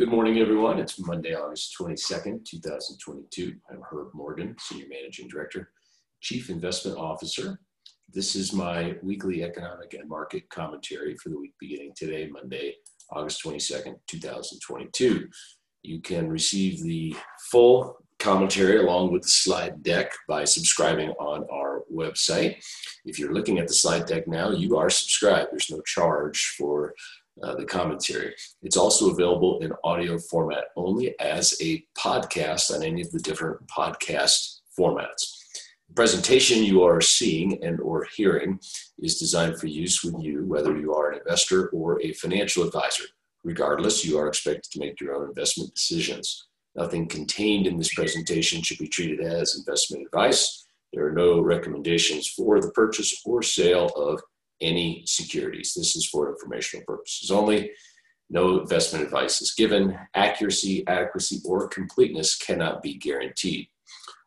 Good morning, everyone. It's Monday, August 22nd, 2022. I'm Herb Morgan, Senior Managing Director, Chief Investment Officer. This is my weekly economic and market commentary for the week beginning today, Monday, August 22nd, 2022. You can receive the full commentary along with the slide deck by subscribing on our website. If you're looking at the slide deck now, you are subscribed. There's no charge for uh, the commentary. It's also available in audio format only as a podcast on any of the different podcast formats. The presentation you are seeing and or hearing is designed for use with you, whether you are an investor or a financial advisor. Regardless, you are expected to make your own investment decisions. Nothing contained in this presentation should be treated as investment advice. There are no recommendations for the purchase or sale of any securities. This is for informational purposes only. No investment advice is given. Accuracy, adequacy, or completeness cannot be guaranteed.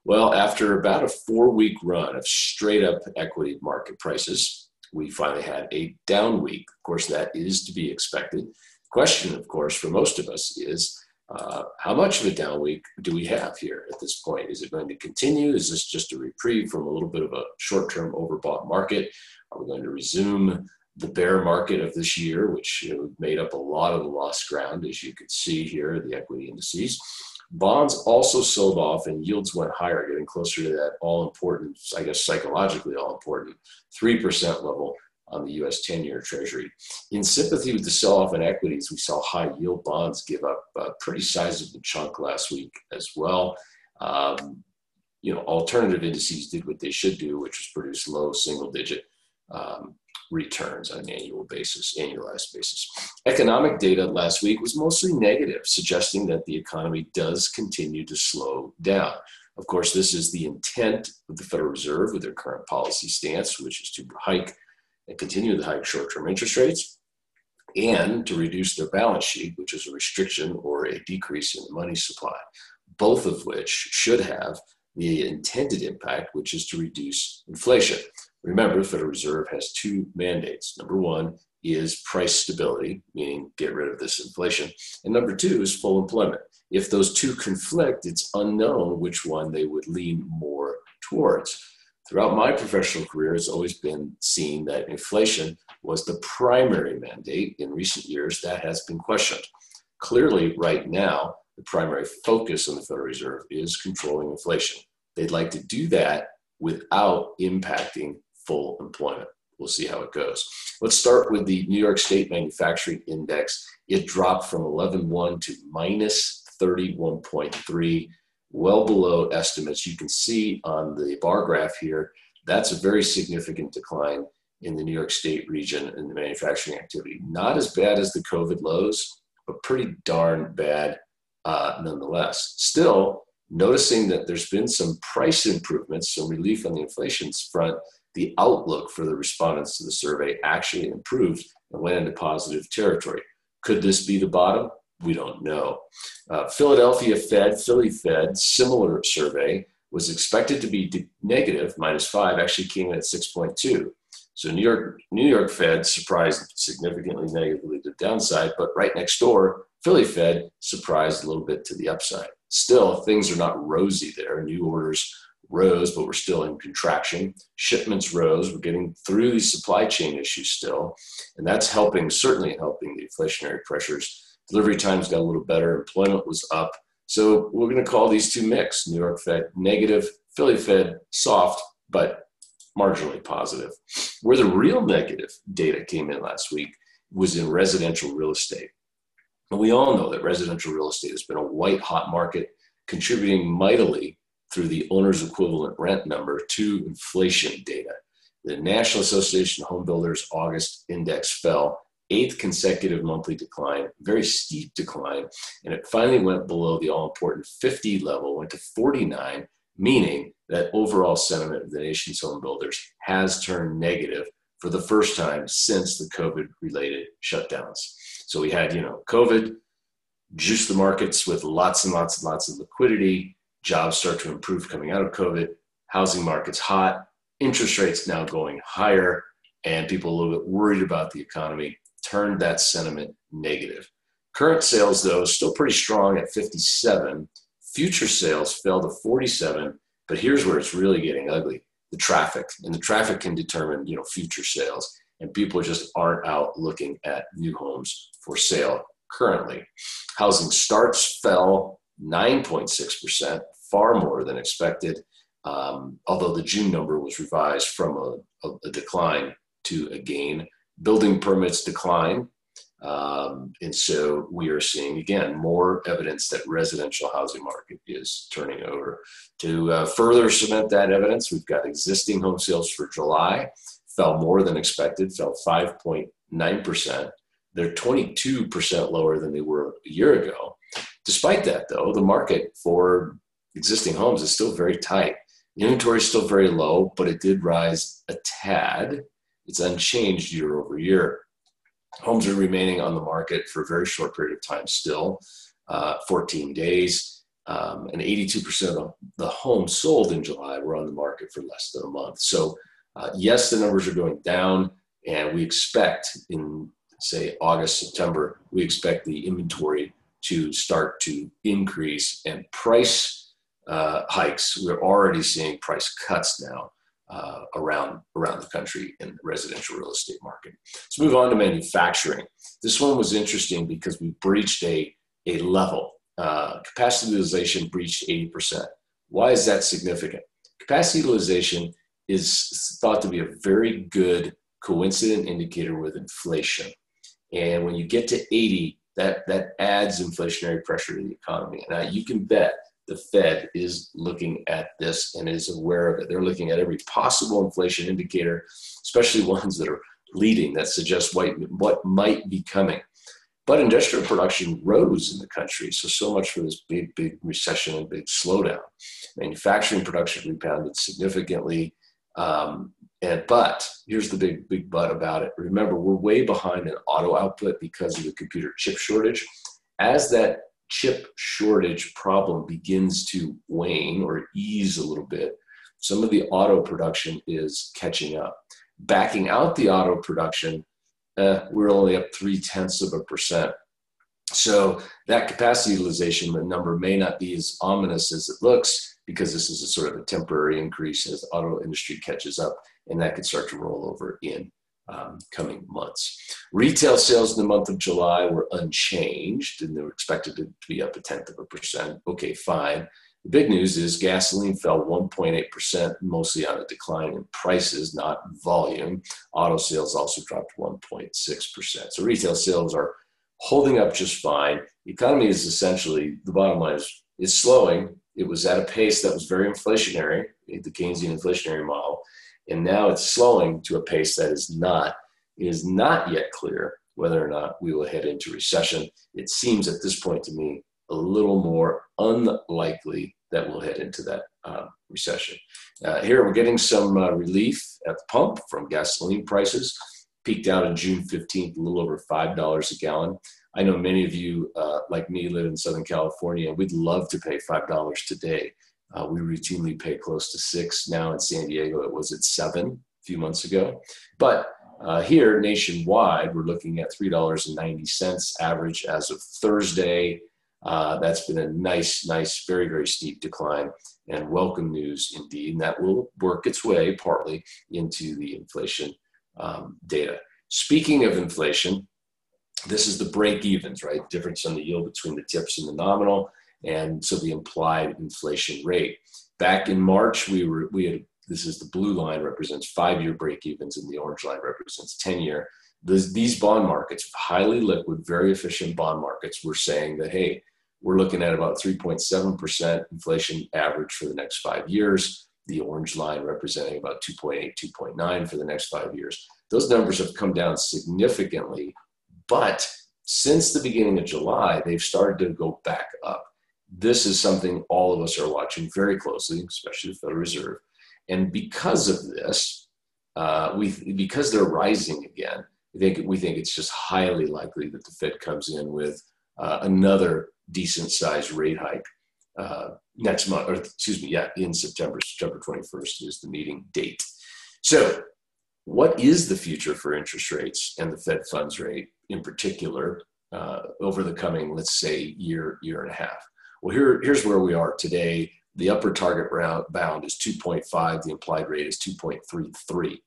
Well, after about a four week run of straight up equity market prices, we finally had a down week. Of course, that is to be expected. Question, of course, for most of us is uh, how much of a down week do we have here at this point? Is it going to continue? Is this just a reprieve from a little bit of a short term overbought market? Are we going to resume the bear market of this year, which you know, made up a lot of the lost ground, as you could see here, the equity indices? Bonds also sold off and yields went higher, getting closer to that all important, I guess psychologically all important, 3% level on the US 10 year Treasury. In sympathy with the sell off in equities, we saw high yield bonds give up a pretty sizable chunk last week as well. Um, you know, alternative indices did what they should do, which was produce low single digit um, returns on an annual basis, annualized basis. Economic data last week was mostly negative, suggesting that the economy does continue to slow down. Of course, this is the intent of the Federal Reserve with their current policy stance, which is to hike and continue to hike short-term interest rates and to reduce their balance sheet, which is a restriction or a decrease in the money supply, both of which should have the intended impact, which is to reduce inflation. Remember, the Federal Reserve has two mandates. Number one is price stability, meaning get rid of this inflation. And number two is full employment. If those two conflict, it's unknown which one they would lean more towards. Throughout my professional career, it's always been seen that inflation was the primary mandate. In recent years, that has been questioned. Clearly, right now, the primary focus on the Federal Reserve is controlling inflation. They'd like to do that without impacting full employment. We'll see how it goes. Let's start with the New York State Manufacturing Index. It dropped from 11.1 to minus 31.3, well below estimates. You can see on the bar graph here, that's a very significant decline in the New York State region in the manufacturing activity. Not as bad as the COVID lows, but pretty darn bad uh, nonetheless. Still, noticing that there's been some price improvements, some relief on the inflation front, the outlook for the respondents to the survey actually improved and went into positive territory. Could this be the bottom? We don't know. Uh, Philadelphia Fed, Philly Fed, similar survey was expected to be negative, minus five, actually came in at 6.2. So New York, New York Fed surprised significantly negatively to the downside, but right next door, Philly Fed surprised a little bit to the upside. Still, things are not rosy there. New orders rose, but we're still in contraction. Shipments rose. We're getting through these supply chain issues still, and that's helping, certainly helping the inflationary pressures. Delivery times got a little better. Employment was up. So we're going to call these two mixed. New York Fed negative, Philly Fed soft, but marginally positive. Where the real negative data came in last week was in residential real estate. And we all know that residential real estate has been a white hot market, contributing mightily through the owner's equivalent rent number to inflation data. The National Association of Home Builders August index fell, eighth consecutive monthly decline, very steep decline, and it finally went below the all important 50 level, went to 49, meaning that overall sentiment of the nation's home builders has turned negative for the first time since the COVID related shutdowns. So we had, you know, COVID juice the markets with lots and lots and lots of liquidity jobs start to improve coming out of COVID, housing market's hot, interest rates now going higher, and people a little bit worried about the economy turned that sentiment negative. Current sales, though, still pretty strong at 57. Future sales fell to 47, but here's where it's really getting ugly the traffic. And the traffic can determine, you know, future sales. And people just aren't out looking at new homes for sale currently. Housing starts fell 9.6%, far more than expected, um, although the June number was revised from a, a, decline to a gain. Building permits decline um, and so we are seeing again more evidence that residential housing market is turning over. To uh, further cement that evidence, we've got existing home sales for July fell more than expected, fell 5.9%. They're 22% lower than they were a year ago. Despite that, though, the market for existing homes is still very tight. inventory is still very low, but it did rise a tad. It's unchanged year over year. Homes are remaining on the market for a very short period of time still, uh, 14 days. Um, and 82% of the, the homes sold in July were on the market for less than a month. So, uh, yes, the numbers are going down, and we expect in, say, August, September, we expect the inventory to start to increase and price uh, hikes. We're already seeing price cuts now uh, around around the country in the residential real estate market. Let's move on to manufacturing. This one was interesting because we breached a a level. Uh, capacity utilization breached 80%. Why is that significant? Capacity utilization is thought to be a very good coincident indicator with inflation. And when you get to 80, that, that adds inflationary pressure to the economy. Now, you can bet the Fed is looking at this and is aware of it. They're looking at every possible inflation indicator, especially ones that are leading that suggest what, what might be coming. But industrial production rose in the country, so so much for this big, big recession and big slowdown. Manufacturing production rebounded significantly, um, and but here's the big, big but about it. Remember, we're way behind in auto output because of the computer chip shortage. As that chip shortage problem begins to wane or ease a little bit, some of the auto production is catching up. Backing out the auto production, uh, we're only up three tenths of a percent. So that capacity utilization number may not be as ominous as it looks because this is a sort of a temporary increase as the auto industry catches up, and that could start to roll over in um, coming months. Retail sales in the month of July were unchanged and they were expected to be up a tenth of a percent. Okay, fine. The big news is gasoline fell 1.8%, mostly on a decline in prices, not volume. Auto sales also dropped 1.6%. So retail sales are holding up just fine. The economy is essentially, the bottom line is, is slowing. It was at a pace that was very inflationary, the Keynesian inflationary model and now it's slowing to a pace that is not it is not yet clear whether or not we will head into recession. It seems at this point to me a little more unlikely that we'll head into that uh, recession. Uh, here we're getting some uh, relief at the pump from gasoline prices. Peaked out on June 15th, a little over $5 a gallon. I know many of you, uh, like me, live in Southern California. We'd love to pay $5 today uh, we routinely pay close to six. Now in San Diego, it was at seven a few months ago. But uh, here nationwide, we're looking at $3.90 average as of Thursday. Uh, that's been a nice, nice, very, very steep decline and welcome news indeed. And that will work its way partly into the inflation um, data. Speaking of inflation, this is the break evens, right? Difference in the yield between the tips and the nominal and so the implied inflation rate. Back in March, we were we had this is the blue line represents five-year break-evens, and the orange line represents 10-year. These bond markets, highly liquid, very efficient bond markets, we're saying that hey, we're looking at about 3.7% inflation average for the next five years. The orange line representing about 2.8, 2.9 for the next five years. Those numbers have come down significantly, but since the beginning of July, they've started to go back up this is something all of us are watching very closely, especially the Federal Reserve. And because of this, uh, we because they're rising again, we think we think it's just highly likely that the Fed comes in with uh, another decent sized rate hike uh, next month, or excuse me, yeah, in September. September 21st is the meeting date. So, what is the future for interest rates and the Fed funds rate in particular? uh, over the coming, let's say, year, year and a half. Well, here, here's where we are today. The upper target bound is 2.5. The implied rate is 2.33.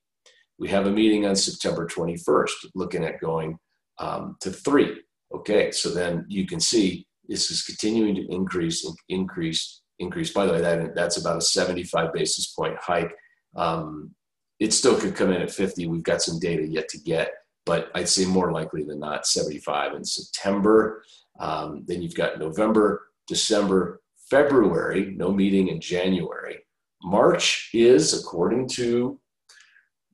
We have a meeting on September 21st looking at going um, to three. Okay, so then you can see this is continuing to increase, increase, increase. By the way, that, that's about a 75 basis point hike. Um, it still could come in at 50. We've got some data yet to get, but I'd say more likely than not 75 in September. Um, then you've got November, December, February, no meeting in January. March is, according to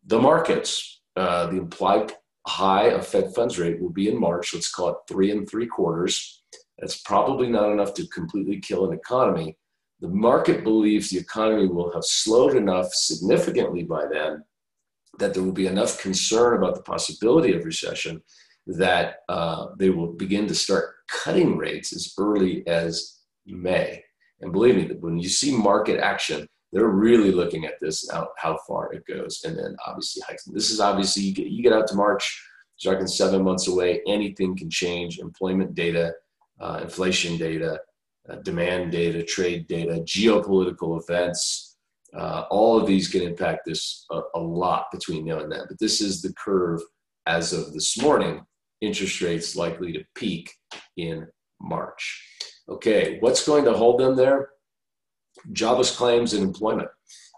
the markets, uh, the implied high of Fed funds rate will be in March. Let's call it three and three quarters. That's probably not enough to completely kill an economy. The market believes the economy will have slowed enough significantly by then that there will be enough concern about the possibility of recession that uh, they will begin to start cutting rates as early as May. And believe me, when you see market action, they're really looking at this and how, far it goes. And then obviously hikes. This is obviously, you get, you get out to March, starting seven months away, anything can change. Employment data, uh, inflation data, uh, demand data, trade data, geopolitical events, uh, all of these can impact this a, a, lot between now and then. But this is the curve as of this morning. Interest rates likely to peak in March. Okay, what's going to hold them there? Jobless claims and employment.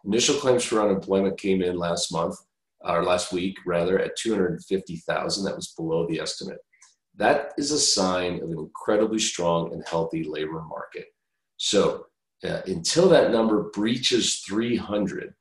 Initial claims for unemployment came in last month, or last week rather, at 250,000. That was below the estimate. That is a sign of an incredibly strong and healthy labor market. So uh, until that number breaches 300,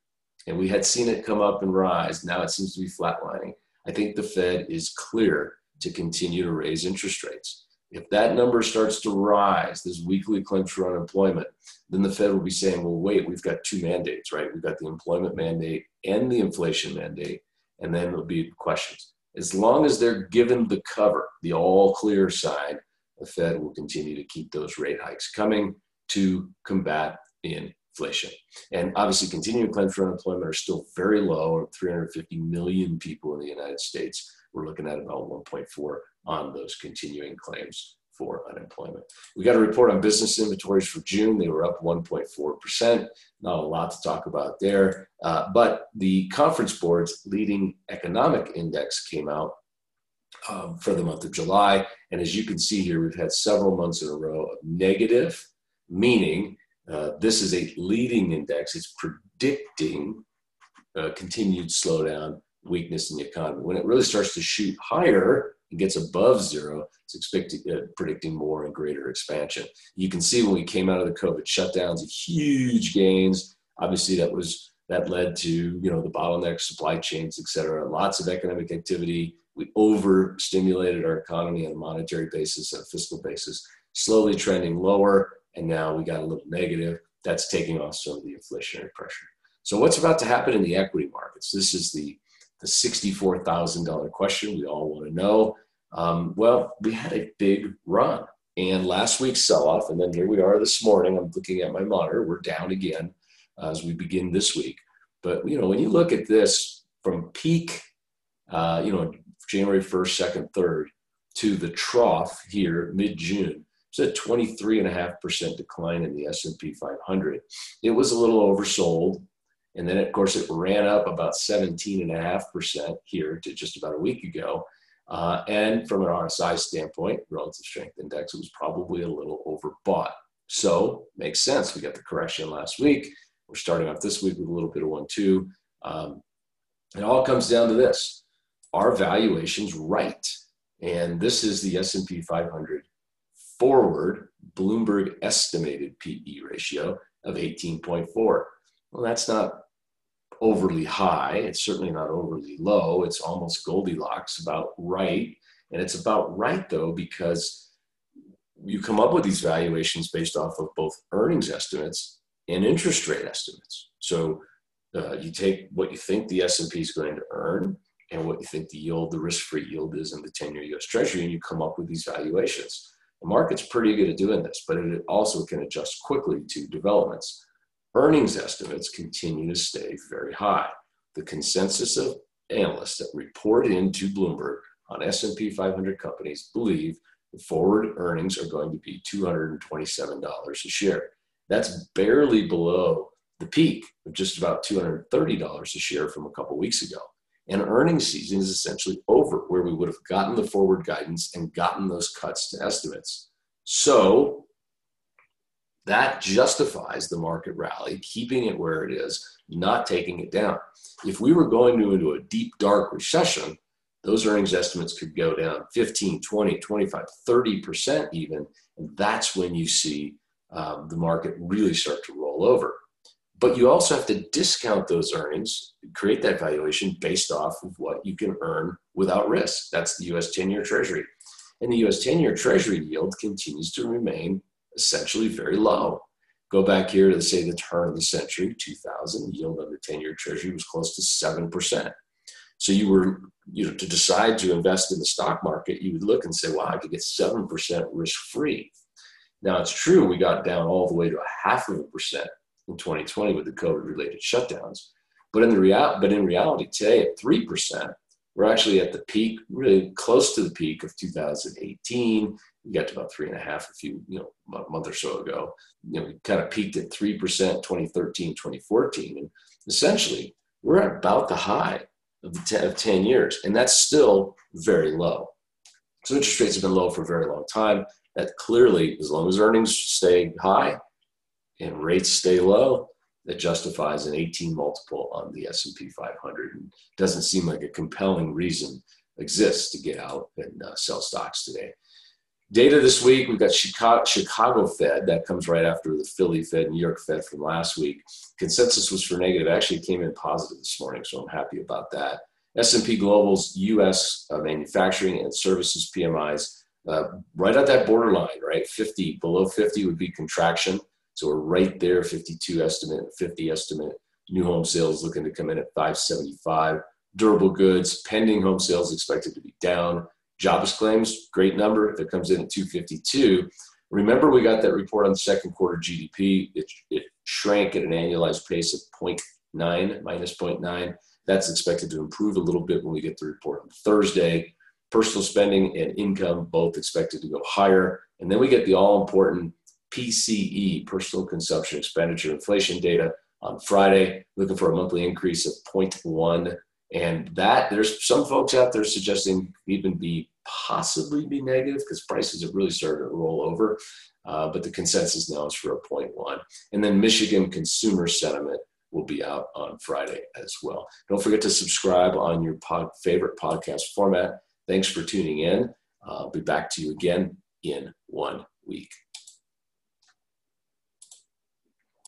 and we had seen it come up and rise, now it seems to be flatlining. I think the Fed is clear to continue to raise interest rates. If that number starts to rise, this weekly claims for unemployment, then the Fed will be saying, well, wait, we've got two mandates, right? We've got the employment mandate and the inflation mandate. And then there'll be questions. As long as they're given the cover, the all clear side, the Fed will continue to keep those rate hikes coming to combat inflation. And obviously, continuing claims for unemployment are still very low 350 million people in the United States. We're looking at about 1.4 on those continuing claims for unemployment. We got a report on business inventories for June. They were up 1.4%. Not a lot to talk about there. Uh, but the Conference Board's leading economic index came out um, for the month of July. And as you can see here, we've had several months in a row of negative, meaning uh, this is a leading index. It's predicting uh, continued slowdown, weakness in the economy. When it really starts to shoot higher, and gets above zero, it's uh, predicting more and greater expansion. You can see when we came out of the COVID shutdowns, huge gains. Obviously, that was that led to you know the bottleneck supply chains, et cetera. Lots of economic activity. We overstimulated our economy on a monetary basis, a fiscal basis, slowly trending lower, and now we got a little negative. That's taking off some of the inflationary pressure. So, what's about to happen in the equity markets? This is the the $64,000 question we all want to know. Um, well, we had a big run. And last week's sell off, and then here we are this morning. I'm looking at my monitor. We're down again uh, as we begin this week. But, you know, when you look at this from peak, uh, you know, January 1st, 2nd, 3rd, to the trough here mid June, it's a 23.5% decline in the S&P 500. It was a little oversold. And then, of course, it ran up about 17.5% here to just about a week ago. Uh, and from an RSI standpoint, relative strength index, it was probably a little overbought. So makes sense. We got the correction last week. We're starting off this week with a little bit of one, two. Um, it all comes down to this: Are valuations right? And this is the S&P 500 forward Bloomberg estimated PE ratio of 18.4. Well, that's not overly high. It's certainly not overly low. It's almost Goldilocks, about right. And it's about right, though, because you come up with these valuations based off of both earnings estimates and interest rate estimates. So uh, you take what you think the S&P is going to earn and what you think the yield, the risk-free yield is in the 10-year U.S. Treasury, and you come up with these valuations. The market's pretty good at doing this, but it also can adjust quickly to developments earnings estimates continue to stay very high. The consensus of analysts that report into Bloomberg on S&P 500 companies believe the forward earnings are going to be $227 a share. That's barely below the peak of just about $230 a share from a couple weeks ago. And earnings season is essentially over, where we would have gotten the forward guidance and gotten those cuts to estimates. So that justifies the market rally, keeping it where it is, not taking it down. If we were going to into a deep, dark recession, those earnings estimates could go down 15, 20, 25, 30% even. And that's when you see um, the market really start to roll over. But you also have to discount those earnings, create that valuation based off of what you can earn without risk. That's the US 10 year Treasury. And the US 10 year Treasury yield continues to remain essentially very low. Go back here to say the turn of the century, 2000, yield on the 10 year Treasury was close to 7%. So you were, you know, to decide to invest in the stock market, you would look and say, wow, I could get 7% risk free. Now it's true, we got down all the way to a half of a percent in 2020 with the COVID related shutdowns. But in the real, but in reality, today at 3%, we're actually at the peak, really close to the peak of 2018. We got to about three and a half a few, you know, a month or so ago. You know, we kind of peaked at 3% 2013, 2014. And essentially, we're at about the high of, the 10, of 10 years, and that's still very low. So interest rates have been low for a very long time. That clearly, as long as earnings stay high and rates stay low, that justifies an 18 multiple on the S&P 500 and doesn't seem like a compelling reason exists to get out and uh, sell stocks today. Data this week, we've got Chicago, Chicago Fed. That comes right after the Philly Fed, New York Fed from last week. Consensus was for negative. Actually, came in positive this morning, so I'm happy about that. S&P Global's U.S. Uh, manufacturing and services PMIs uh, right at that borderline, right? 50 below 50 would be contraction. So we're right there, 52 estimate, 50 estimate. New home sales looking to come in at 575. Durable goods, pending home sales expected to be down. Jobs claims, great number. If it comes in at 252, remember we got that report on the second quarter GDP. It, it shrank at an annualized pace of 0.9, minus 0.9. That's expected to improve a little bit when we get the report on Thursday. Personal spending and income both expected to go higher. And then we get the all important PCE, personal consumption expenditure inflation data on Friday, looking for a monthly increase of 0.1 and that there's some folks out there suggesting even be possibly be negative because prices have really started to roll over. Uh, but the consensus now is for a 0.1. And then Michigan consumer sentiment will be out on Friday as well. Don't forget to subscribe on your pod, favorite podcast format. Thanks for tuning in. I'll be back to you again in one